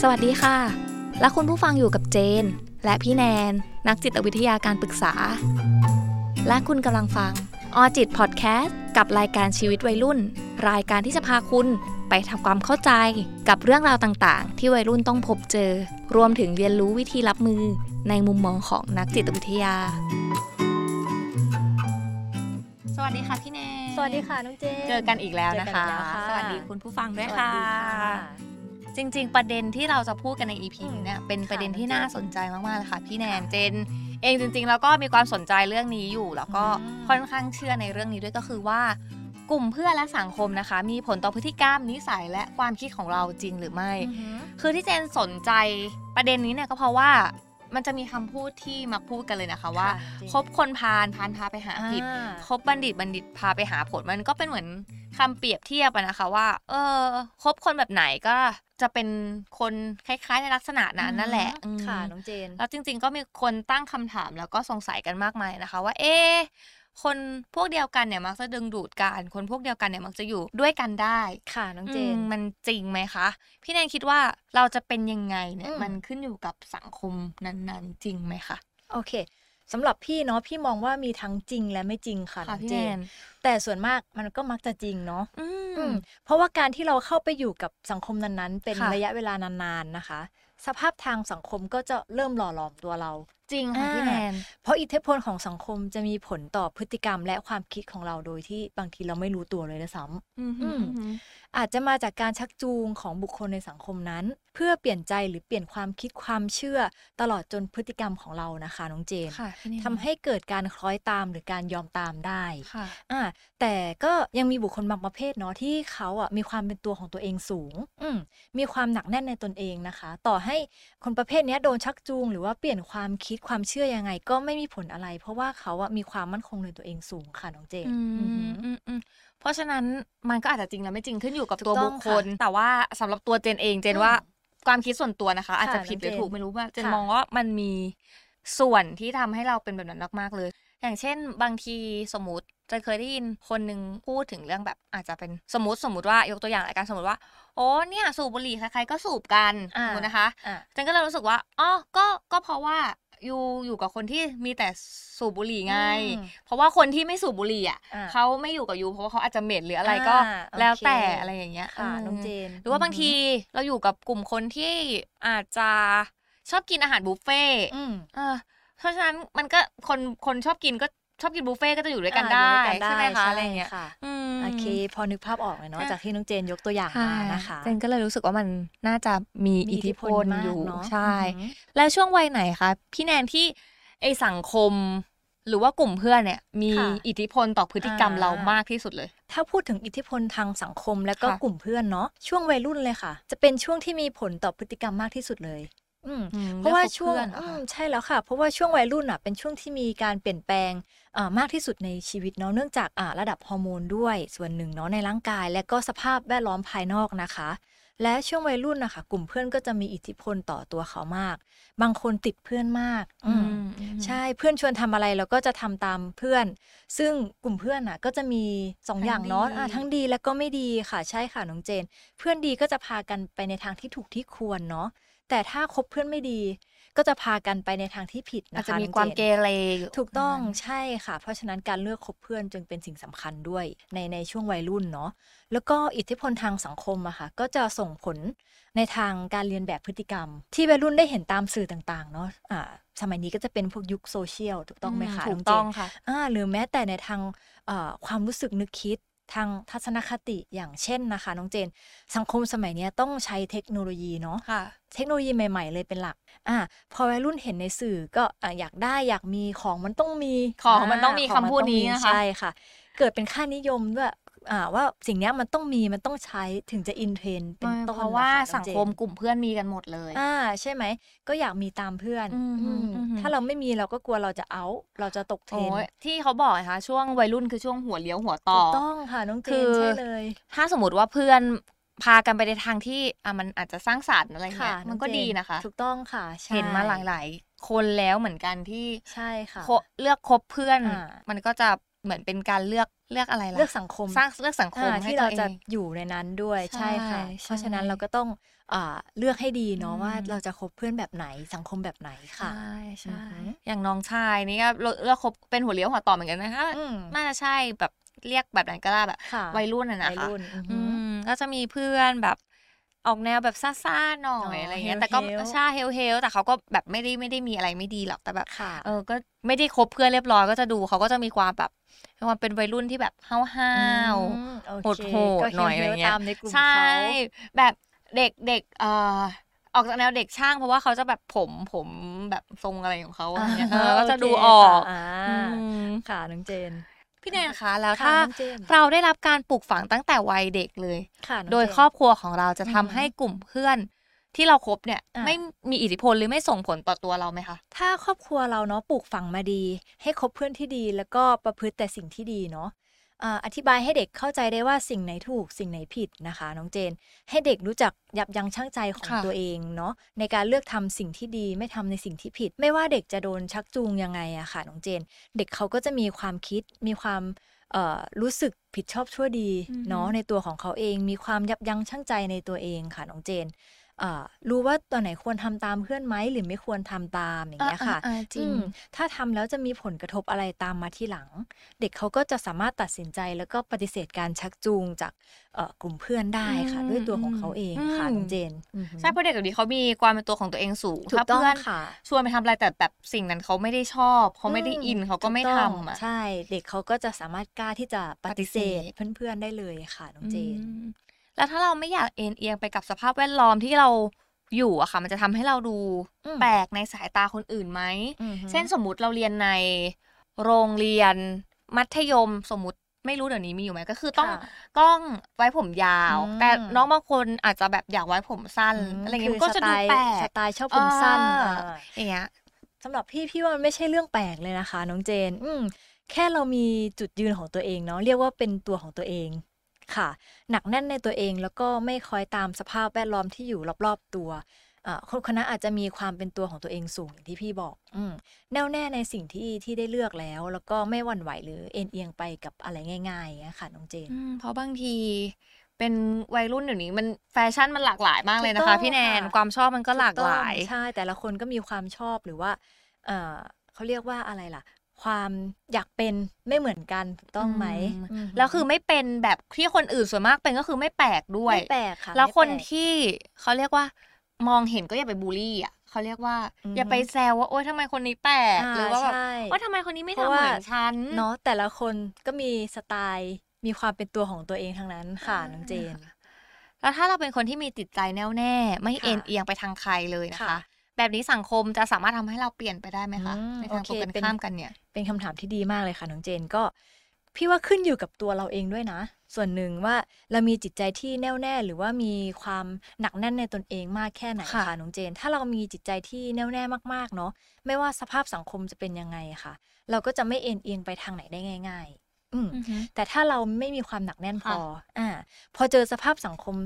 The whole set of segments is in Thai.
สวัสดีค่ะ และคุณผู้ฟังอยู่กับเจน และพี่แนน นักจิตวิทยาการปรึกษา และคุณกำลังฟังออจิตพอดแคสต์กับรายการชีวิตวัยรุ่น รายการที่จะพาคุณไปทำความเข้าใจกับเรื่องราวต่างๆ ที่วัยรุ่นต้องพบเจอ รวมถึงเรียนรู้วิธีรับมือในมุมมองของนักจิตวิทยา สวัสดีค่ะพี่แนนสวัสดีค่ะน้องเจนเจอกันอีกแล้วนะคะเจอกันอีกแล้วค่ะสวัสดีคุณผู้ฟังด้วยสวัสค่ะดีค่ะ จริง ๆ ประเด็นที่เราจะพูดกันใน EP อืมนี้เนี่ยเป็นประเด็นค่ะที่น่าสนใจมากๆเลยค่ะ พี่แนนเจน เองจริงๆ แล้วก็มีความสนใจเรื่องนี้อยู่ แล้วก็อืมค่อนข้างเชื่อในเรื่องนี้ด้วยก็คือว่ากลุ่มเพื่อนและสังคมนะคะ มีผลต่อพฤติกรรมนิสัยและความคิดของเราจริงหรือไม่อือหือคือที่เจนสนใจประเด็นนี้เนี่ยก็เพราะว่ามันจะมีคำพูดที่มักพูดกันเลยนะคะว่าะจริงคบคนพาลพาลพาไปหาผิดอ่าคบบัณฑิตบัณฑิตพาไปหาผลมันก็เป็นเหมือนคำเปรียบเทียบอะนะคะว่า เออคบคนแบบไหนก็ จะเป็นคนคล้ายๆในลักษณะนั้นนั่นแหละอืมค่ะน้องเจน แล้วจริง ๆ ก็มีคนตั้งคำถามแล้วก็สงสัยกันมากมายนะคะ ว่า เอ๊ะคนพวกเดียวกันเนี่ยมักจะดึงดูดกัน คนพวกเดียวกันเนี่ยมักจะอยู่ด้วยกันได้ค่ะน้องเจอืนมมันจริงไหมคะ พี่แนนคิดว่าเราจะเป็นยังไงเนี่ยอืมมันขึ้นอยู่กับสังคมนั้นๆ จริงไหมคะโอเค สำหรับพี่เนาะพี่มองว่ามีทั้งจริงและไม่จริงค่ะน้องพี่เจแนนนแต่ส่วนมากมันก็มักจะจริงเนาะอือืมมเพราะว่าการที่เราเข้าไปอยู่กับสังคมนั้นๆ เป็นค่ะระยะเวลานานๆนะคะ สภาพทางสังคมก็จะเริ่มหล่อหลอมตัวเรา จริงค่ะอ่าพี่แนนเพราะอิทธิพลของสังคมจะมีผลต่อพฤติกรรมและความคิดของเราโดยที่บางทีเราไม่รู้ตัวเลยนะซ้ำอืมอืมอาจจะมาจากการชักจูงของบุคคลในสังคมนั้น เพื่อเปลี่ยนใจหรือเปลี่ยนความคิดความเชื่อ ตลอดจนพฤติกรรมของเรานะคะน้องเจนค่ะพี่แนนทำให้เกิดการคล้อยตามหรือการยอมตามได้ค่ะอ่าแต่ก็ยังมีบุคคลบางประเภทเนาะที่เขาอะมีความเป็นตัวของตัวเองสูงอืมมีความหนักแน่นในตนเองนะคะ ต่อให้คนประเภทเนี้ยโดนชักจูง หรือว่าเปลี่ยนความคิดความเชื่อยังไงก็ไม่มีผลอะไร เพราะว่าเขาอะมีความมั่นคงในตัวเองสูงค่ะน้องเจนอือือหืมออืมอืมเพราะฉะนั้นมันก็อาจจะจริงและไม่จริงขึ้นอยู่กับถูกตัวต้บุองคคลค่ะแต่ว่าสำหรับตัวเจนเองเจนอืมว่าความคิดส่วนตัวนะคะ อาจจะค่ะผิดหรือน้องเจนถูกไม่รู้ว่าเจนค่ะมองว่ามันมีส่วนที่ทำให้เราเป็นแบบนั้นมากๆเลย อย่างเช่น บางทีสมมติเจะเคยได้ยินคนหนึ่งพูดถึงเรื่องแบบอาจจะเป็นสมมติสมมติว่ายกตัวอย่างรายการสมมติว่าโอ้เนี่ยสูบบุหรี่ใครๆก็สูบกันอ่าสมมตินะคะอะเจนก็เลยรู้สึกว่าอ๋อก็ก็เพราะว่า อยู่อยู่กับคนที่มีแต่สูบบุหรี่ไงอืมเพราะว่าคนที่ไม่สูบบุหรี่อะอ่าเขาไม่อยู่กับยูเพราะว่าเขาอาจจะเหม็นหรืออะไรก็อ่าแล้วโอเคแต่อะไรอย่างเงี้ยค่ะมน้องเจน หรือว่าบางทีเราอยู่กับกลุ่มคนที่อาจจะชอบกินอาหารบุฟเฟ่ต์อืมเออเพราะฉะนั้นมันก็คนคนชอบกินก็ ชอบกินบุฟเฟ่ต์ก็จะอยู่ด้วยกันอ่าได้อยู่ด้วยกันใช่ไหมได้คะใช่อะไรอย่างเงี้ยค่ะอืมโอเค พอนึกภาพออกเลยเนาะค่ะจากที่น้องเจนยกตัวอย่างมานะคะเจนก็เลยรู้สึกว่ามันน่าจะมีมีอิทธิพลมากอยู่เนาะใช่อือหือแล้วช่วงวัยไหนคะพี่แนนที่ไอสังคมหรือว่ากลุ่มเพื่อนเนี่ยมีค่ะอิทธิพลต่อพฤติกรรมอ่าเรามากที่สุดเลย ถ้าพูดถึงอิทธิพลทางสังคมและก็ค่ะกลุ่มเพื่อนเนาะช่วงวัยรุ่นเลยค่ะ จะเป็นช่วงที่มีผลต่อพฤติกรรมมากที่สุดเลยอืมอืม เพราะว่าลือกคบช่วงพื่อนเหรออืคะมใช่แล้วค่ะ เพราะว่าช่วงวัยรุ่นอะเป็นช่วงที่มีการเปลี่ยนแปลงอ่ามากที่สุดในชีวิตเนาะเนื่องจากอ่าระดับฮอร์โมนด้วยส่วนหนึ่งเนาะในร่างกาย และก็สภาพแวดล้อมภายนอกนะคะ และช่วงวัยรุ่นนะคะกลุ่มเพื่อนก็จะมีอิทธิพลต่อตัวเขามาก บางคนติดเพื่อนมากอืมอืมใช่เพื่อนชวนทำอะไรเราก็จะทำตามเพื่อน ซึ่งกลุ่มเพื่อนอะก็จะมีสองทั้งอย่างเนาะดีอะทั้งดีและก็ไม่ดีค่ะใช่ค่ะน้องเจน เพื่อนดีก็จะพากันไปในทางที่ถูกที่ควรเนาะ แต่ถ้าคบเพื่อนไม่ดี ก็จะพากันไปในทางที่ผิดอาจนะคะจะมีน้องความจนเกเรอยู่ถูกต้องในนั้นใช่ค่ะ เพราะฉะนั้นการเลือกคบเพื่อนจึงเป็นสิ่งสำคัญด้วยในในช่วงวัยรุ่นเนาะแล้วก็อิทธิพลทางสังคมอะค่ะก็จะส่งผลในทางการเรียนแบบพฤติกรรม ที่วัยรุ่นได้เห็นตามสื่อต่างๆเนาะอ่าสมัยนี้ก็จะเป็นพวกยุคโซเชียลถูกต้องไหมคะถูน้กองเจนต้องค่ะอ่าหรือแม้แต่ในทางเอ่อความรู้สึกนึกคิด ทางทัศนคติอย่างเช่นนะคะ น้องเจน สังคมสมัยเนี้ยต้องใช้เทคโนโลยีเนาะค่ะเทคโนโลยีใหม่ ๆ เลยเป็นหลักอ่าพอวัยรุ่นเห็นในสื่อก็อะอยากได้อยากมีของมันต้องมีของมันต้องมีขคำพูดนี้นะคะใช่ค่ะ เกิดเป็นค่านิยมด้วยอ่า ว่าสิ่งเนี้ยมันต้องมีมันต้องใช้ถึงจะอินเทรนด์เป็นต้นเพราะว่านะคะน้อสังเจนคมกลุ่มเพื่อนมีกันหมดเลยอ่าใช่ไหม ก็อยากมีตามเพื่อนอืมอืมอืมถ้าเราไม่มีเราก็กลัวเราจะเอา เราจะตกเทรโอ้นด์ยที่เขาบอกนะคะช่วงวัยรุ่นคือช่วงหัวเลี้ยวหัวต่ถูอกต้องค่ะน้องเจคืนอใช่เลย ถ้าสมมติว่าเพื่อนพากันไปในทางที่อะมันอาจจะสร้างสรรค์อะไรค่ะเงี้ยมันก็องเจดีนะคะ ถูกต้องค่ะใช่เห็นมาหลายๆ คนแล้วเหมือนกันที่ใช่ค่ะโคเลือกคบเพื่อนอ่ามันก็จะเหมือนเป็นการเลือก เลือกอะไรล่ะเลือกสังคมสร้างเลือกสังคมอ่าให้ที่ตัเราวเอจะงอยู่ในนั้นด้วยใช่ใช่ค่ะใช่เพราะฉะนั้นเราก็ต้องอ่าเลือกให้ดีเนาะอืมว่าเราจะคบเพื่อนแบบไหนสังคมแบบไหนค่ะใช่ใช่อือหืออย่างน้องชายนี่ก็เลือกคบเป็นหัวเลี้ยวหัวต่อเหมือนกันนะคะอืมน่าจะใช่แบบเรียกแบบนั้นก็ได้แบบค่ะวัยรุ่นอะนะวัยคะรุ่นอือหือือมก็จะมีเพื่อนแบบ ออกแนวแบบซ่าๆหน่ออ๋ยออะไรเงี้ยเฮลแต่ก็เฮลใช่เฮลเฮลแต่เขาก็แบบไม่ได้ไม่ได้มีอะไรไม่ดีหรอกแต่แบบค่ะเออก็ไม่ได้คบเพื่อนเรียบร้อยก็จะดูเขาก็จะมีความแบบมีความเป็นวัยรุ่นที่แบบห้าวห้าวอืมโอโหดเคโหดก็หน่อยอะไรเงี้ยตามในกลุ่มใช่เขาแบบเด็กเด็กเอ่อออกจากแนวเด็กช่างเพราะว่าเขาจะแบบผมผมแบบทรงอะไรของเขาอะไรเงี้ยเออก็จะดูออกโเคค่ะอือ่ามค่ะน้องเจน พี่แนนคะแล้วค่ะถ้าน้องเจนเราได้รับการปลูกฝังตั้งแต่วัยเด็กเลยค่ะน้องโดยเจนครอบครัวของเราจะทำอือหือให้กลุ่มเพื่อนที่เราคบเนี่ยอะไม่มีอิทธิพลหรือไม่ส่งผลต่อตัวเราไหมคะ ถ้าครอบครัวเราเนาะปลูกฝังมาดี ให้คบเพื่อนที่ดี แล้วก็ประพฤติแต่สิ่งที่ดีเนาะอ่า อธิบายให้เด็กเข้าใจได้ว่าสิ่งไหนถูกสิ่งไหนผิดนะคะ น้องเจน ให้เด็กรู้จักยับยั้งชั่งใจของค่ะตัวเองเนาะในการเลือกทำสิ่งที่ดีไม่ทำในสิ่งที่ผิด ไม่ว่าเด็กจะโดนชักจูงยังไงอะค่ะน้องเจน เด็กเขาก็จะมีความคิดมีความเอ่อรู้สึกผิดชอบชั่วดีเนาะในตัวของเขาเอง มีความยับยั้งชั่งใจในตัวเองค่ะน้องเจนอ่า รู้ว่าตอนไหนควรทำตามเพื่อนไหมหรือไม่ควรทำตามอย่างเงี้ยค่ะอ่าๆๆจริงอืมถ้าทำแล้วจะมีผลกระทบอะไรตามมาที่หลัง เด็กเขาก็จะสามารถตัดสินใจแล้วก็ปฏิเสธการชักจูงจากเอ่อกลุ่มเพื่อนได้ค่ะอืมด้วยตัวของเขาเองค่ะอืมน้องเจนอือหือใช่เพราะเด็กเดี๋ยวนี้เขามีความเป็นตัวของตัวเองสูงถูกถ้าต้องเพื่อนค่ะชวนไปทำอะไรแต่แบบสิ่งนั้นเขาไม่ได้ชอบเขาไม่ได้อินเขาก็ไม่ถูทำต้องอะใช่ เด็กเขาก็จะสามารถกล้าที่จะปฏิเสธปฏิเสธเพื่อนๆได้เลยค่ะน้องเจนอืม แล้วถ้าเราไม่อยากเอ็นเอียงไปกับสภาพแวดล้อมที่เราอยู่อะค่ะ มันจะทำให้เราดูอืมแปลกในสายตาคนอื่นไหมอือหือเช่นสมมุติเราเรียนในโรงเรียนมัธยมสมมุติไม่รู้เดี๋ยวนี้มีอยู่ไหมก็คือต้องค่ะต้องไว้ผมยาวอืมแต่น้องบางคนอาจจะแบบอยากไว้ผมสั้นมอะไรเงี้ยคืมันก็จะดูสไตล์แปลสกไตล์ชอบผมสั้นเอออ่าอย่างเงี้ยสำหรับพี่พี่ว่ามันไม่ใช่เรื่องแปลกเลยนะคะ น้องเจน อืมแค่เรามีจุดยืนของตัวเองเนาะเรียกว่าเป็นตัวของตัวเอง ค่ะ หนักแน่นในตัวเองแล้วก็ไม่คอยตามสภาพแวดล้อมที่อยู่รอบๆตัวอ่าคนคนนั้นอาจจะมีความเป็นตัวของตัวเองสูงอย่างที่พี่บอกอืมแน่วแน่ในสิ่งที่ที่ได้เลือกแล้ว แล้วก็ไม่หวั่นไหวหรือเอ็นเอียงไปกับอะไรง่ายๆอย่างเงี้ยค่ะน้องเจนอืมเพราะบางทีเป็นวัยรุ่นเดี๋ยวนี้มันแฟชั่นมันหลากหลายมากเลยนะถูกต้คะองพี่แนนค่ะความชอบมันก็หลากหลายถูต้องใช่ แต่ละคนก็มีความชอบหรือว่าเออเขาเรียกว่าอะไรล่ะ ความอยากเป็นไม่เหมือนกันถูกต้องไหมอืมอืมแล้วคือไม่เป็นแบบที่คนอื่นส่วนมากเป็นก็คือไม่แปลกด้วย ไม่แปลกค่ะ แล้วคนไม่ปกที่เขาเรียกว่ามองเห็นก็อย่าไปบูลลี่อะเขาเรียกว่าอือฮึอย่าไปแซวว่าโอ๊ยทำไมคนนี้แปลกอ่าหรือว่าแบบใช่ว่าทำไมคนนี้ไม่เพทำราะเหว่ามือนฉันเนาะแต่ละคนก็มีสไตล์มีความเป็นตัวของตัวเองทั้งนั้นค่ะน้องเจน แล้วถ้าเราเป็นคนที่มีจิตใจแน่วแน่ ไม่ค่ะเอ็นเอียงไปทางใครเลยนะคะค่ะ แบบนี้สังคมจะสามารถทำให้เราเปลี่ยนไปได้ไหมคะอืมในทางโอตรงเคกันเป็นข้ามกันเนี่ย เป็นคำถามที่ดีมากเลยค่ะน้องเจนก็ พี่ว่าขึ้นอยู่กับตัวเราเองด้วยนะ ส่วนหนึ่งว่าเรามีจิตใจที่แน่วแน่ หรือว่ามีความหนักแน่นในตนเองมากแค่ไหนค่ะค่ะน้องเจน ถ้าเรามีจิตใจที่แน่วแน่มากๆเนาะไม่ว่าสภาพสังคมจะเป็นยังไงค่ะ เราก็จะไม่เอ็นเอียงไปทางไหนได้ง่ายๆอืมอือฮึแต่ถ้าเราไม่มีความหนักแน่นพค่ะออ่าพอเจอสภาพสังคม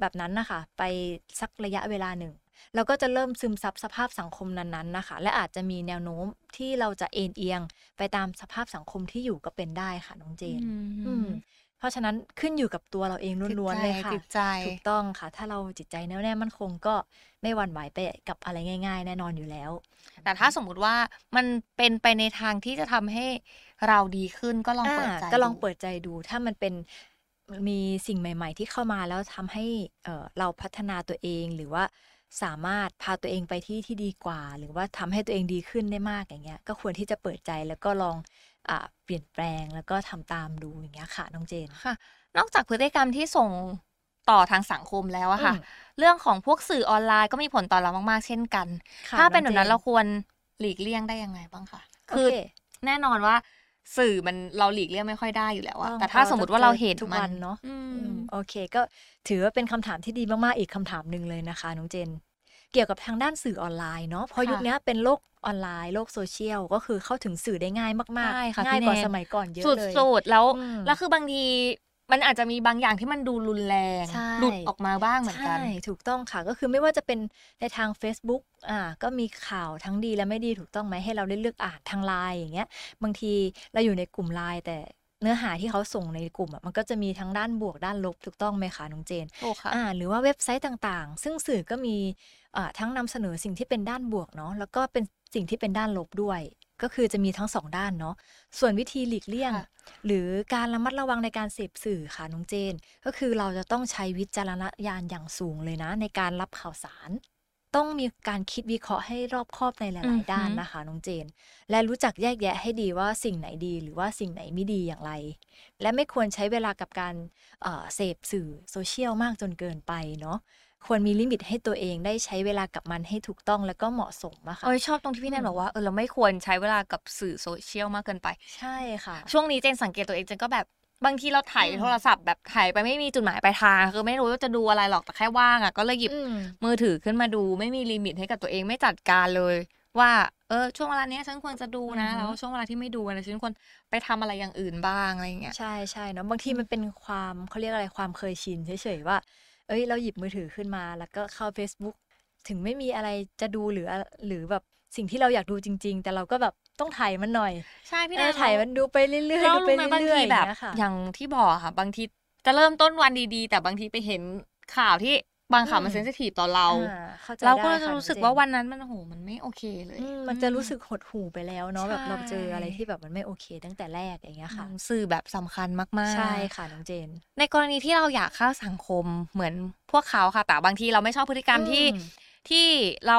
แบบนั้นนะคะ ไปสักระยะเวลาหนึ่ง เราก็จะเริ่มซึมซับสภาพสังคมนั้นๆนะคะ และอาจจะมีแนวโน้มที่เราจะเอ็นเอียง ไปตามสภาพสังคมที่อยู่ก็เป็นได้ค่ะน้องเจน อืมเพราะฉะนั้นขึ้นอยู่กับตัวเราเองล้วนๆเลยค่ะจิตใจถูกต้องค่ะ ถ้าเราจิตใจแน่วแน่มั่นคงก็ไม่หวั่นไหวไปกับอะไรง่าย ๆ แน่นอนอยู่แล้ว แต่ถ้าสมมุติว่ามันเป็นไปในทางที่จะทำให้เราดีขึ้นก็ลองเปิดใจอ่าก็ลองดูเปิดใจดูถ้ามันเป็นมีสิ่งใหม่ ๆ ที่เข้ามาแล้วทำให้เอ่อเราพัฒนาตัวเองหรือว่า สามารถพาตัวเองไปที่ที่ดีกว่า หรือว่าทำให้ตัวเองดีขึ้นได้มากอย่างเงี้ย ก็ควรที่จะเปิดใจแล้วก็ลองอ่าเปลี่ยนแปลงแล้วก็ทำตามดูอย่างเงี้ยค่ะน้องเจนค่ะ นอกจากพฤติกรรมที่ส่งต่อทางสังคมแล้วอะค่ะอืมเรื่องของพวกสื่อออนไลน์ก็มีผลต่อเรามาก ๆ เช่นกันค่ะถ้าเป็นแบบนั้นองจเราควรหลีกเลี่ยงได้ยังไงบ้างคะโอคือเคแน่นอนว่าสื่อมันเราหลีกเลี่ยงไม่ค่อยได้อยู่แล้วอะต้องแต่ถ้าสมมติว่าเราเห็นทุกมัวันเนาะอืมอืมโอเค ก็ถือว่าเป็นคำถามที่ดีมาก ๆ อีกคำถามหนึ่งเลยนะคะน้องเจน เกี่ยวกับทางด้านสื่อออนไลน์เนาะเพราะค่ะยุคนี้เป็นโลกออนไลน์โลกโซเชียลก็คือเข้าถึงสื่อได้ง่ายมากใช่ค่ะๆง่ายกว่าพี่แนนสมัยก่อนเยอะสุดเลยสุดๆแล้วอืมแล้วคือบางทีมันอาจจะมีบางอย่างที่มันดูรุนแรงใช่หลุดออกมาบ้างเหมือนกัน ใช่ ถูกต้องค่ะ ก็คือไม่ว่าจะเป็นในทาง Facebook อ่า ก็มีข่าวทั้งดีและไม่ดีถูกต้องไหมให้เราได้เลือกอ่านทางไลน์อย่างเงี้ย บางทีเราอยู่ในกลุ่มไลน์แต่ เนื้อหาที่เขาส่งในกลุ่มอะมันก็จะมีทั้งด้านบวกด้านลบถูกต้องไหมคะน้องเจนถูกค่ะอ่าหรือว่าเว็บไซต์ต่างๆ ซึ่งสื่อก็มีอ่าทั้งนำเสนอสิ่งที่เป็นด้านบวกเนาะแล้วก็เป็นสิ่งที่เป็นด้านลบด้วย ก็คือจะมีทั้งสองด้านเนาะส่วนวิธีหลีกเลี่ยงค่ะหรือการระมัดระวังในการเสพสื่อค่ะน้องเจน ก็คือเราจะต้องใช้วิจารณญาณอย่างสูงเลยนะ ในการรับข่าวสาร ต้องมีการคิดวิเคราะห์ให้รอบคอบในหอืลาอยๆ ด้านฮึนะคะน้องเจน และรู้จักแยกแยะให้ดีว่าสิ่งไหนดี หรือว่าสิ่งไหนไม่ดีอย่างไร และไม่ควรใช้เวลากับการเอ่อเสพสื่อโซเชียลมากจนเกินไปเนาะควรมี limit ให้ตัวเองได้ใช้เวลากับมันให้ถูกต้องแล้วก็เหมาะสมอะค่ะเอ้ยชอบตรงที่พี่แนนอืมบอกว่าเออเราไม่ควรใช้เวลากับสื่อโซเชียลมากเกินไป ใช่ค่ะ ช่วงนี้เจนสังเกตตัวเองเจนก็แบบ บางทีเราถ่ายอืมโทรศัพท์แบบถ่ายไปไม่มีจุดหมายปลายทางคือไม่รู้ว่าจะดูอะไรหรอกแต่แค่ว่างอะก็เลยหยิบอืมมือถือขึ้นมาดู ไม่มีลิมิตให้กับตัวเองไม่จัดการเลย ว่า เออช่วงเวลาเนี้ยฉันควรจะดูนะอือฮึแล้วช่วงเวลาที่ไม่ดูนะฉันควรไปทำอะไรอย่างอื่นบ้างอะไรอย่างเงี้ยใช่ใช่เนาะบางทีมันเป็นความเขาเรียกอะไรความเคยชินเฉยๆว่า เอ้ย เราหยิบมือถือขึ้นมา แล้วก็เข้า Facebook ถึงไม่มีอะไรจะดูหรืออะหรือแบบสิ่งที่เราอยากดูจริง ๆ แต่เราก็แบบ ต้องถ่ายมันหน่อย ใช่พี่เอแนอนถ่ายมันดูไปเรื่อยเราๆดูไปรู้ไหมบางเรื่อทียๆแบบอย่างเงี้ยค่ะอย่างที่บอกอะค่ะ บางทีจะเริ่มต้นวันดีๆ แต่บางทีไปเห็นข่าวที่บางข่าวมันอืมเซนซิทีฟต่อเราอ่าเข้าใจเราก็ได้จะค่ะรู้สึกน้องเจว่าวันนั้นมันโอ้โหมันไม่โอเคเลยอืมมันจะรู้สึกหดหู่ไปแล้วเนาะแบบใช่เราเจออะไรที่แบบมันไม่โอเค ตั้งแต่แรกอย่างเงี้ยอืค่ะมสื่อแบบสำคัญมากๆ ใช่ค่ะน้องเจน ในกรณีที่เราอยากเข้าสังคมเหมือนพวกเขาค่ะ แต่บางทีเราไม่ชอบพฤติกรรมที่อืม ที่เรา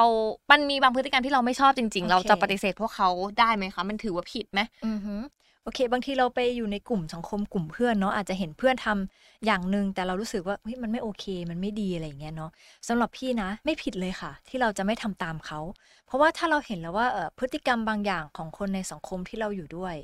มันมีบางพฤติกรรมที่เราไม่ชอบจริงๆโอเคเราจะปฏิเสธพวกเขาได้ไหมคะ มันถือว่าผิดไหมอือฮึโอเค บางทีเราไปอยู่ในกลุ่มสังคมกลุ่มเพื่อนเนาะอาจจะเห็นเพื่อนทำอย่างหนึ่งแต่เรารู้สึกว่าเฮ้ยมันไม่โอเค มันไม่ดีอะไรอย่างเงี้ยเนาะสำหรับพี่นะ ไม่ผิดเลยค่ะ ที่เราจะไม่ทำตามเขา เพราะว่าถ้าเราเห็นแล้วว่าเออพฤติกรรมบางอย่างของคนในสังคมที่เราอยู่ด้วย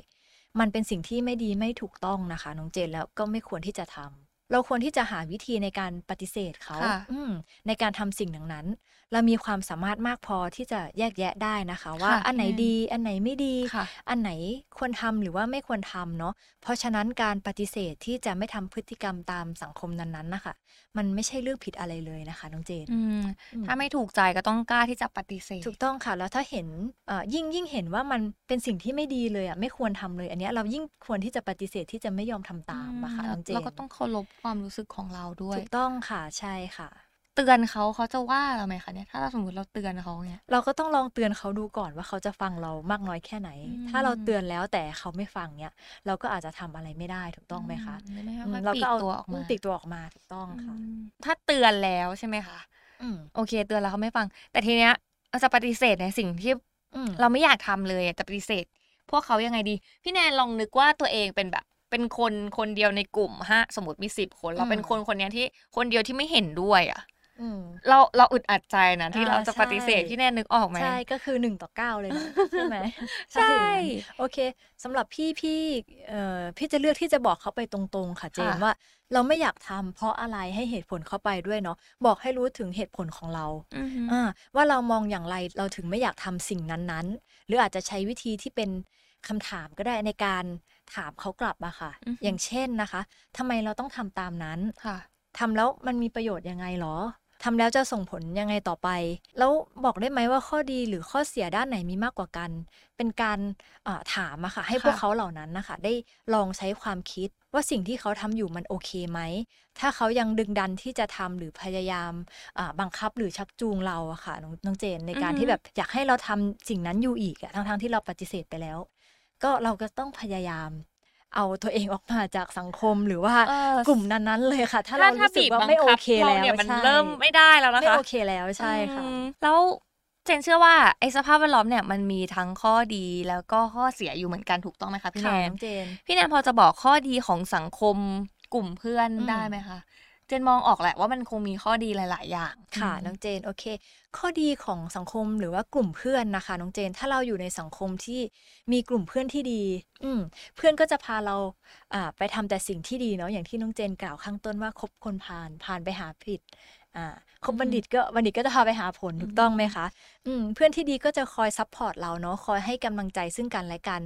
มันเป็นสิ่งที่ไม่ดีไม่ถูกต้องนะคะน้องเจนแล้วก็ไม่ควรที่จะทำเราควรที่จะหาวิธีในการปฏิเสธเขาค่ะอืมในการทำสิ่งนั้นๆ เรามีความสามารถมากพอที่จะแยกแยะได้นะคะ ว่าค่ะอันไหนอืมดีอันไหนไม่ดีค่ะอันไหนควรทำหรือว่าไม่ควรทำเนาะเพราะฉะนั้นการปฏิเสธที่จะไม่ทำพฤติกรรมตามสังคมนั้นๆนะคะมันไม่ใช่เรื่องผิดอะไรเลยนะคะน้องเจนอืมอืมถ้าไม่ถูกใจก็ต้องกล้าที่จะปฏิเสธ ถูกต้องค่ะแล้วถ้าเห็นเอ่อยิ่งยิ่งเห็นว่ามันเป็นสิ่งที่ไม่ดีเลยอะไม่ควรทำเลย อันเนี้ยเรายิ่งควรที่จะปฏิเสธที่จะไม่ยอมทำตามอะค่ะน้องเจนเราก็ต้องเคารพความรู้สึกของเราด้วย ถูกต้องค่ะใช่ค่ะ เตือนเขาเขาจะว่าเราไหมคะเนี่ยถ้าเราสมมติเราเตือนเขาเนี่ยเราก็ต้องลองเตือนเขาดูก่อนว่าเขาจะฟังเรามากน้อยแค่ไหนอืมถ้าเราเตือนแล้วแต่เขาไม่ฟังเนี้ยเราก็อาจจะทำอะไรไม่ได้ถูกต้องไหมคะอืไม่อืค่อมยเราปลีก็กเอาตัวออกมาปีกตัวออกมาถูกต้องค่ะอืมถ้าเตือนแล้วใช่ไหมคะอืมโอเค เตือนแล้วเขาไม่ฟัง แต่ทีเนี้ยเราจะปฏิเสธในสิ่งที่อืมเราไม่อยากทำเลยอะจะปฏิเสธ พวกเขายังไงดี พี่แนนลองนึกว่าตัวเองเป็นแบบเป็นคนคนเดียวในกลุ่มฮะสมมติมีสิบคน เราเป็นอืมคนคนเนี้ยที่คนเดียวที่ไม่เห็นด้วยอะอืม เราเราอึดอัดใจนะที่อ่าเราจะใช่ปฏิเสธพี่แนนนึกออกไหมใช่ก็คือหนึ่งต่อเก้าเลยนะใช่ไหมใช่ถ้าถึงนั้นโอเคสำหรับพี่พี่เอ่อพี่จะเลือกที่จะบอกเขาไปตรงๆ ค่ะเจนค่ะว่า เราไม่อยากทำเพราะอะไรให้เหตุผลเข้าไปด้วยเนาะบอกให้รู้ถึงเหตุผลของเราอือฮึอ่าว่าเรามองอย่างไรเราถึงไม่อยากทำสิ่งนั้นๆ หรืออาจจะใช้วิธีที่เป็นคำถามก็ได้ในการถามเขากลับมาค่ะ อย่างเช่นนะคะทำไมเราต้องทำตามนั้นค่ะทำแล้วมันมีประโยชน์ยังไงหรอ ทำแล้วจะส่งผลยังไงต่อไป แล้วบอกได้ไหมว่าข้อดีหรือข้อเสียด้านไหนมีมากกว่ากัน เป็นการอ่าถามอะค่ะ ให้พวกค่ะเขาเหล่านั้นนะคะ ได้ลองใช้ความคิดว่าสิ่งที่เขาทำอยู่มันโอเคไหม ถ้าเขายังดึงดันที่จะทำหรือพยายามอ่าบังคับหรือชักจูงเราอะค่ะน้องน้องเจนในการอือฮึที่แบบอยากให้เราทำสิ่งนั้นอยู่อีกอะทั้งๆที่เราปฏิเสธไปแล้ว ก็เราก็ต้องพยายาม เอาตัวเองออกมาจากสังคมหรือว่าเออกลุ่มนั้นๆเลยค่ะ ถ้าเรารู้สึกว่าบีบไม่โอบังบเคราแล้วเนี่ยมันใช่เริ่มไม่ได้แล้วนะคะไม่โอเคแล้วใช่ค่ะอืมแล้วเจนเชื่อว่าไอ้สภาพแวดล้อมเนี่ยมันมีทั้งข้อดีแล้วก็ข้อเสียอยู่เหมือนกันถูกต้องไหมคะพี่แนค่ะนน้องเจนพี่แนนพอจะบอกข้อดีของสังคมกลุ่มเพื่อนอืมได้ไหมคะ เจนมองออกแหละว่ามันคงมีข้อดีหลาย ๆ อย่างค่ะอืมน้องเจนโอเค ข้อดีของสังคมหรือว่ากลุ่มเพื่อนนะคะน้องเจน ถ้าเราอยู่ในสังคมที่มีกลุ่มเพื่อนที่ดี อืมเพื่อนก็จะพาเราอ่าไปทำแต่สิ่งที่ดีเนาะอย่างที่น้องเจนกล่าวข้างต้นว่าคบคนพาลพาลไปหาผิดอ่าคบบัณฑิตก็บัณฑิตก็จะพาไปหาผลถูกต้องไหมคะอืมเพื่อนที่ดีก็จะคอย support เราเนาะคอยให้กำลังใจซึ่งกันและกัน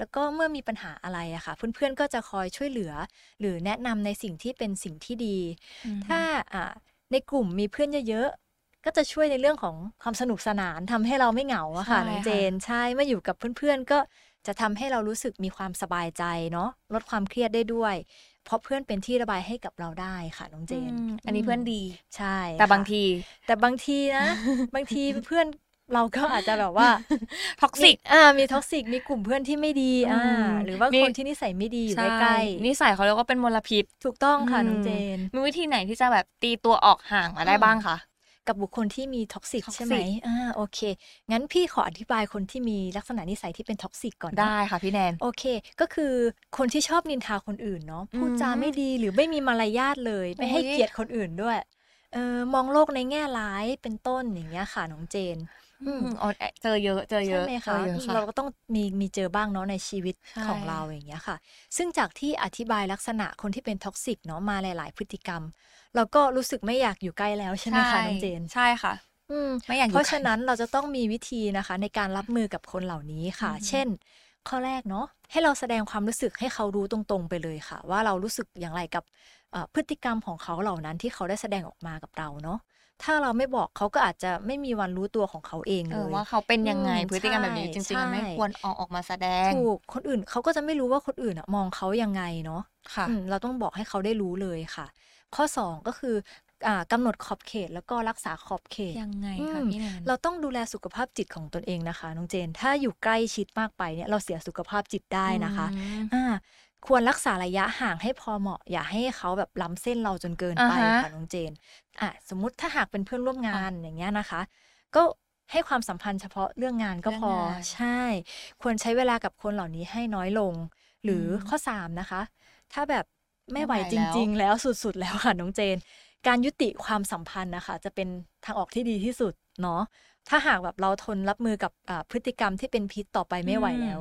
แล้วก็เมื่อมีปัญหาอะไรอะค่ะ เพื่อนๆก็จะคอยช่วยเหลือ หรือแนะนำในสิ่งที่เป็นสิ่งที่ดีอืมถ้าอ่าในกลุ่มมีเพื่อนเยอะๆ ก็จะช่วยในเรื่องของความสนุกสนานทำให้เราไม่เหงาอะค่ะใช่น้องค่ะเจนใช่เมื่ออยู่กับเพื่อนๆก็จะทำให้เรารู้สึกมีความสบายใจเนาะลดความเครียดได้ด้วย เพราะเพื่อนเป็นที่ระบายให้กับเราได้ค่ะน้องเจนอืมอันนี้เพื่อนดีใช่ แต่บางค่ะที แต่บางทีนะ บางทีเพื่อน เราก็อาจจะแบบว่า toxic อ่ามี toxic มีกลุ่มเพื่อนที่ไม่ดีอ่าอืมหรือว่ามีคนที่นิสัยไม่ดีอยู่ใช่ใกล้นิสัยเขาเรียกว่าเป็นมลพิษๆถูกต้องค่ะน้องเจน มีวิธีไหนที่จะแบบตีตัวออกห่างมาได้อืมบ้างคะกับบุคคลที่มีท็อกซิก toxic ใช่ไหมอ่าโอเค งั้นพี่ขออธิบายคนที่มีลักษณะนิสัยที่เป็น toxic ก่อนนะได้ค่ะพี่แนน โอเค ก็คือคนที่ชอบนินทาคนอื่นเนาะ พูดจาอืมไม่ดีหรือไม่มีมารยาทเลย ไม่ให้โอ้ยเกียรติคนอื่นด้วย เออมองโลกในแง่ร้ายเป็นต้นอย่างเงี้ยค่ะน้องเจน อืมอืมอ๋อเจอเยอะเจอเยใช่ไหมคะ เจอเยอะค่ะเราก็ต้องมีมีเจอบ้างเนาะในชีวิตใช่ของเราอย่างเงี้ยค่ะ ซึ่งจากที่อธิบายลักษณะคนที่เป็น toxic เนาะมาหลาย ๆ พฤติกรรม เราก็รู้สึกไม่อยากอยู่ใกล้แล้วใช่ไหมคะน้องเจนใช่ค่ะอืมไม่อยากอยู่เพราะใกล้ฉะนั้นเราจะต้องมีวิธีนะคะ ในการรับมือกับคนเหล่านี้ค่ะอือฮึเช่น ข้อแรกเนาะให้เราแสดงความรู้สึกให้เขารู้ตรงๆ ไปเลยค่ะ ว่าเรารู้สึกอย่างไรกับเอ่อพฤติกรรมของเขาเหล่านั้นที่เขาได้แสดงออกมากับเราเนาะ ถ้าเราไม่บอกเขาก็อาจจะไม่มีวันรู้ตัวของเขาเองเอเลอยว่าเขาเป็นยังไงอืมพฤติกรรมแบบนี้ใช่จริงๆมันไม่ใช่ควรเอาออกมาแสดงถูกคนอื่นเขาก็จะไม่รู้ว่าคนอื่นอะมองเขายังไงเนาะค่ะอืมเราต้องบอกให้เขาได้รู้เลยค่ะ ข้อสองก็คืออ่ากำหนดขอบเขตแล้วก็รักษาขอบเขตยังไงอืคะมพี่แนนเราต้องดูแลสุขภาพจิตของตนเองนะคะน้องเจน ถ้าอยู่ใกล้ชิดมากไปเนี่ยเราเสียสุขภาพจิตได้นะคะอืมอ่า ควรรักษาระยะห่างให้พอเหมาะ อย่าให้เขาแบบล้ำเส้นเราจนเกินไปอ่าฮะค่ะน้องเจนอะสมมุติถ้าหากเป็นเพื่อนร่วมงานอย่างเงี้ยนะคะ ก็ให้ความสัมพันธ์เฉพาะเรื่องงานก็พอเรื่องงานใช่ ควรใช้เวลากับคนเหล่านี้ให้น้อยลง หรืออมข้อสามนะคะ ถ้าแบบไม่ไหวไม่ไหวจแล้วริง ๆ แล้วสุดๆ แล้วค่ะน้องเจน การยุติความสัมพันธ์นะคะ จะเป็นทางออกที่ดีที่สุดเนาะถ้าหากแบบเราทนรับมือกับอ่าพฤติกรรมที่เป็นพิษต่อไปไม่ไหวแล้ว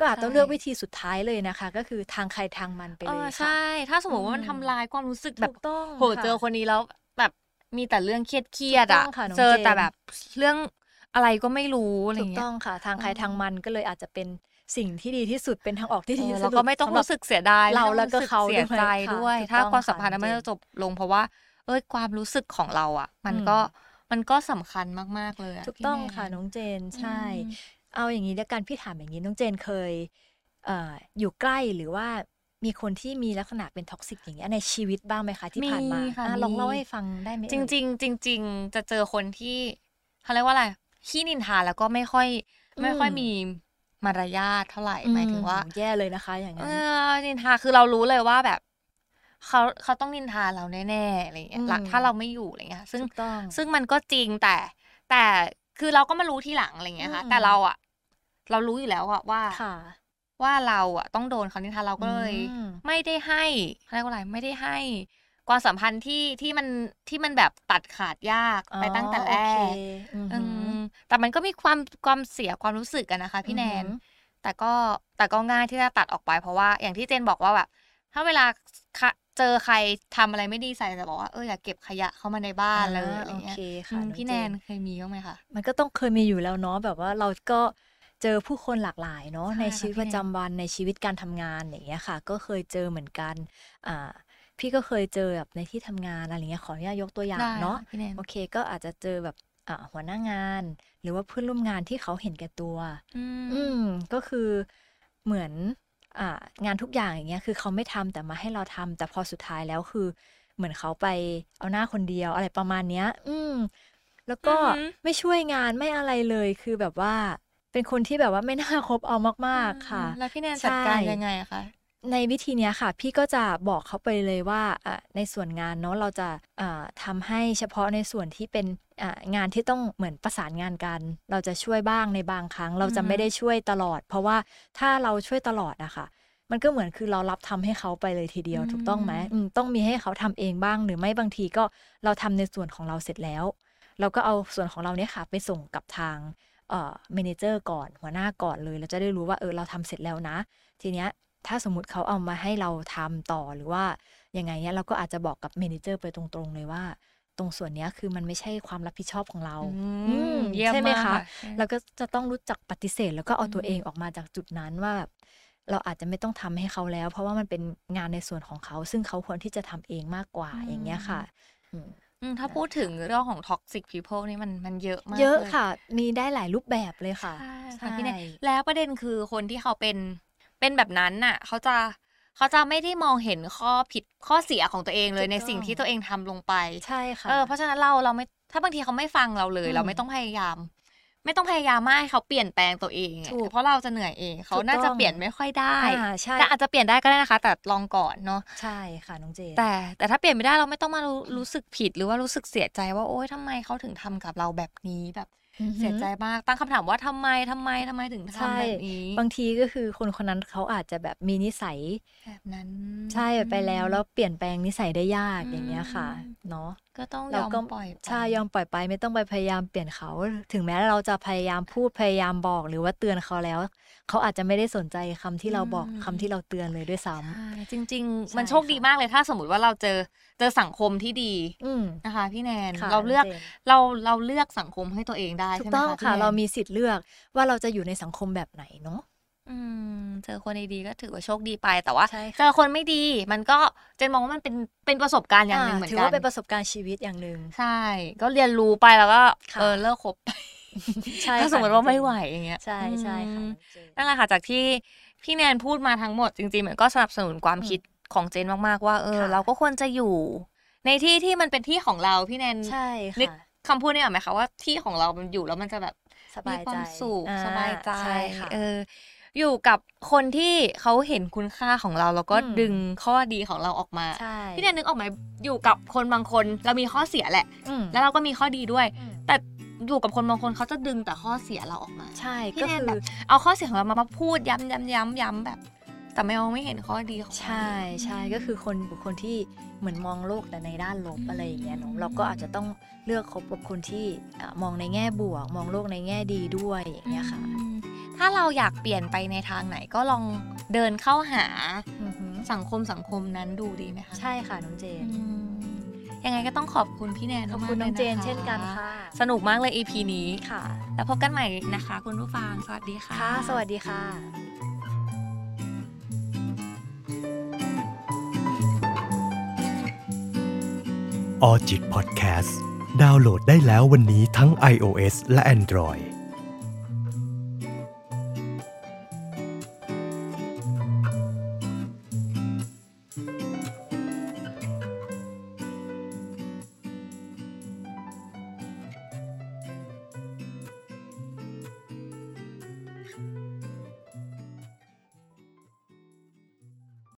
ก็อาจต้องใช่เลือกวิธีสุดท้ายเลยนะคะ ก็คือทางใครทางมันไปเอเลอยค่ะใช่ ถ้าสมมติว่ามันอืมทำลายความรู้สึกแบบถูกต้องโหค่ะเจอคนนี้แล้วแบบมีแต่เรื่องเครียดเครียดๆถูกต้อะองค่ะน้องเจอแต่เจนแบบเรื่องอะไรก็ไม่รู้อะไรถูกเงี้ต้ยองค่ะ ทางใครอืมทางมันก็เลยอาจจะเป็นสิ่งที่ดีที่สุดเป็นทางออกที่ดีเออที่สุแล้ดวก็ไม่ต้องสำหบรู้สึกเสียดายเราไม่ต้องแล้วก็รู้สึเขาเสียใจด้วยค่ะด้วยถูกถ้าต้องความสัมพันธ์ค่ะนั้นมันเจนจะจบลงเพราะว่า เอ้ยความรู้สึกของเราอะ มันอืมก็มันก็สำคัญมาก ๆ เลยะถูกพี่ต้องแนค่ะน้องเจนใช่อืม เอาอย่างนี้แล้วกันพี่ถามอย่างนี้น้องเจนเคยเอ่ออยู่ใกล้หรือว่ามีคนที่มีลักษณะเป็นท็อกซิกอย่างเงี้ยในชีวิตบ้างไหมคะที่ผ่านมาค่ะอะลองมี เล่าให้ฟังได้ไหมจริงๆจริง ๆ จะเจอคนที่เขาเรียกว่าอะไรขี้นินทาแล้วก็ไม่ค่อย ไม่ค่อยมีมารยาทเท่าไหร่ๆหมายถึงว่า อืมแย่เลยนะคะ อย่างเอนั้น อนินทาคือเรารู้เลยว่าแบบเขาเขาต้องนินทาเราแน่ๆอะไรอย่างเงี้ยอืมหลักถ้าเราไม่อยู่อะไรเงี้ยซึ่ง ถูกต้อง ซึ่งมันก็จริงแต่แต่ คือเราก็มารู้ทีหลังอะไรเงี้ยค่ะอืมแต่เราอะเรารู้อยู่แล้วอะว่าค่ะว่าเราอะต้องโดนเขานินทาเราก็เลยอืมไม่ได้ให้เรียกว่าอะไรไม่ได้ให้ความสัมพันธ์ที่ที่มันที่มันแบบตัดขาดยากไปตั้งแต่แรอ๋อโอเคกอืออืหือมแต่มันก็มีความความเสียความรู้สึกกันนะคะ พี่แนนอือหือแต่ก็แต่ก็ง่ายที่จะตัดออกไปเพราะว่าอย่างที่เจนบอกว่าแบบถ้าเวลาคะ เจอใครทำอะไรไม่ดีใส่จะบอกว่าเอออย่าเก็บขยะเข้ามาในบ้านเลยอะไรโอเงี้ยเคอืค่ะมองพี่เจแนนเคยมีบ้างไหมคะมันก็ต้องเคยมีอยู่แล้วเนาะแบบว่าเราก็เจอผู้คนหลากหลายเนาะใช่ในค่ะชีวิตพี่ประแนนจำวันในชีวิตการทำงานอย่างเงี้ยค่ะ ก็เคยเจอเหมือนกันอ่าพี่ก็เคยเจอแบบในที่ทำงานอะไรเงี้ยขออนุญาตยกตัวอย่างได้เนาะค่พี่แนนโอเค ก็อาจจะเจอแบบอ่าหัวหน้างาน หรือว่าเพื่อนร่วมงานที่เขาเห็นแก่ตัว อืมอืมก็คือเหมือนอ่า งานทุกอย่างอย่างเงี้ยคือเขาไม่ทำแต่มาให้เราทำแต่พอสุดท้ายแล้วคือ เหมือนเขาไปเอาหน้าคนเดียวอะไรประมาณเนี้ย อืม แล้วก็อือหือไม่ช่วยงานไม่อะไรเลยคือแบบว่าเป็นคนที่แบบว่าไม่น่าคบเอามากๆค่ะ แล้วพี่แนนจัดการใช่ยังไงอะคะ ในวิธีเนี้ยค่ะ พี่ก็จะบอกเขาไปเลยว่าอะในส่วนงานเนาะเราจะอ่าทำให้เฉพาะในส่วนที่เป็นอ่างานที่ต้องเหมือนประสานงานกัน เราจะช่วยบ้างในบางครั้ง เราจะไม่ได้ช่วยตลอด เพราะว่าถ้าเราช่วยตลอดอะค่ะมันก็เหมือนคือเรารับทำให้เขาไปเลยทีเดียวอืมถูกต้องไหมอืมต้องมีให้เขาทำเองบ้าง หรือไม่บางทีก็เราทำในส่วนของเราเสร็จแล้ว เราก็เอาส่วนของเราเนี่ยค่ะ ไปส่งกับทางเอ่อเมเนเจอร์ก่อนหัวหน้าก่อนเลย เราจะได้รู้ว่าเออเราทำเสร็จแล้วนะ ทีเนี้ย ถ้าสมมติเขาเอามาให้เราทำต่อหรือว่ายังไงเนี้ยเราก็อาจจะบอกกับเมเนเจอร์ไปตรงๆเลยว่า ตรงส่วนเนี้ยคือมันไม่ใช่ความรับผิดชอบของเราอือืมเยี่ยมใช่ไหมมากคะค่ะเราก็จะต้องรู้จักปฏิเสธ แล้วก็เอาตัวอืมเองออกมาจากจุดนั้นว่าแบบเราอาจจะไม่ต้องทำให้เขาแล้ว เพราะว่ามันเป็นงานในส่วนของเขา ซึ่งเขาควรที่จะทำเองมากกว่าอย่างเงี้ยค่ะอืมอืมถ้าพูดถึงเรื่องของ toxic people นี่มันมันเยอะมากเยอะลค่ะ มีได้หลายรูปแบบเลยค่ะใช่ใช่ค่ะพี่เนยแล้วประเด็นคือคนที่เขาเป็น เป็นแบบนั้นน่ะเขาจะเขาจะไม่ได้มองเห็นข้อผิดข้อเสียของตัวเองเลยในสิ่งที่ตัวเองทำลงไปใช่ค่ะเออเพราะฉะนั้นเราเราไม่ถ้าบางทีเขาไม่ฟังเราเลยอืมเราไม่ต้องพยายาม ไม่ต้องพยายามมากให้เขาเปลี่ยนแปลงตัวเองอะถูกเพราะเราจะเหนื่อยเองเขาถูกน่าจะต้องเปลี่ยนไม่ค่อยได้อ่าใช่แต่อาจจะเปลี่ยนได้ก็ได้นะคะ แต่ลองก่อนเนาะใช่ค่ะน้องเจนแต่แต่ถ้าเปลี่ยนไม่ได้เราไม่ต้องมารู้รู้สึกผิดหรือว่ารู้สึกเสียใจว่าโอ๊ยทำไมเขาถึงทำกับเราแบบนี้แบบอือหือ เสียใจมากตั้งคำถามว่าทำไมทำไมทำไมถึงใช่ทำแบบนี้บางทีก็คือคนคนนั้นเขาอาจจะแบบมีนิสัยแบบนั้น ใช่ไปแล้วแล้วเปลี่ยนแปลงนิสัยได้ยากอืมอย่างเงี้ยค่ะ เนาะก็ต้องยเราอมก็ปล่อยไปใช่ยอมปล่อยไป ไม่ต้องไปพยายามเปลี่ยนเขา ถึงแม้เราจะพยายามพูดพยายามบอกหรือว่าเตือนเขาแล้ว เขาอาจจะไม่ได้สนใจคำที่เราบอกคำที่เราเตือนเลยด้วยซ้ำใช่จริงใช่ๆมันโชคดีค่ะมากเลยถ้าสมมติว่าเราเจอเจอสังคมที่ดีอืมนะคะ พี่แนนค่ะเราเลือกน้องเจนเราเราเลือกสังคมให้ตัวเองได้ถูใช่กไหมต้องคะพี่ค่ะแนนเรามีสิทธิ์เลือกว่าเราจะอยู่ในสังคมแบบไหนเนาะ อืมเจอคนดีๆก็ถือว่าโชคดีไปแต่ว่าใช่ค่ะเจอคนไม่ดี มันก็เจนมองว่ามันเป็นเป็นประสบการณ์อย่างหนึ่งเหมือนถืกัอนว่าเป็นประสบการณ์ชีวิตอย่างหนึ่งใช่ ก็เรียนรู้ไปแล้วก็ค่ะเออเลิกคบไปใช่ถ้าสมมติว่าไม่ไหวอย่างเงี้ยใช่ใช่ค่ะอืมน้องเจนนั่นแหละค่ะจากที่พี่แนนพูดมาทั้งหมดจริงๆมันก็สนับสนุนความอืมคิดของเจนมากๆว่า เออค่ะเราก็ควรจะอยู่ ในที่ที่มันเป็นที่ของเราพี่แนนใช่นึกค่ะคำพูดนี่ออกไหมคะว่าที่ของเรามันอยู่แล้วมันจะแบบสมีบายควาใจมสุขอ่สบายใจใช่ค่ะเออ อยู่กับคนที่เขาเห็นคุณค่าของเรา แล้วก็อืมดึงข้อดีของเราออกมาใช่พี่แนนนึกออกไหมอยู่กับคนบางคนเรามีข้อเสียแหละอืมแล้วเราก็มีข้อดีด้วยอืมแต่อยู่กับคนบางคนเขาจะดึงแต่ข้อเสียเราออกมา ใช่พี่ก็แนนคือแบบเอาข้อเสียของเรามามาพูดย้ำย้ำย้ำย้ำแบบ แต่ไม่มองไม่เห็นข้อดีของเราใช่ใช่ก็คือคนบุคคลที่เหมือนมองโลกแต่ในด้านลบอะไรอย่างเงี้ยเนอะเราก็อาจจะต้องเลือกคบกับคนที่อะมองในแง่บวก มองโลกในแง่ดีด้วยอย่างเงี้ยค่ะอืมถ้าเราอยากเปลี่ยนไปในทางไหนก็ลองเดินเข้าหาอือหือสังคมสังคมนั้นดูดีไหมคะใช่ค่ะน้องเจน อืมยังไงก็ต้องขอบคุณพี่แนนขอบมากๆคุณน้องลยะเจนเช่นกันค่ะ สนุกมากเลย EP นี้ ค่ะ แล้วพบกันใหม่นะคะ คุณผู้ฟัง สวัสดีค่ะ ค่ะ สวัสดีค่ะ ออจิตพอดแคสต์ดาวน์โหลดได้แล้ววันนี้ทั้ง iOS และ Android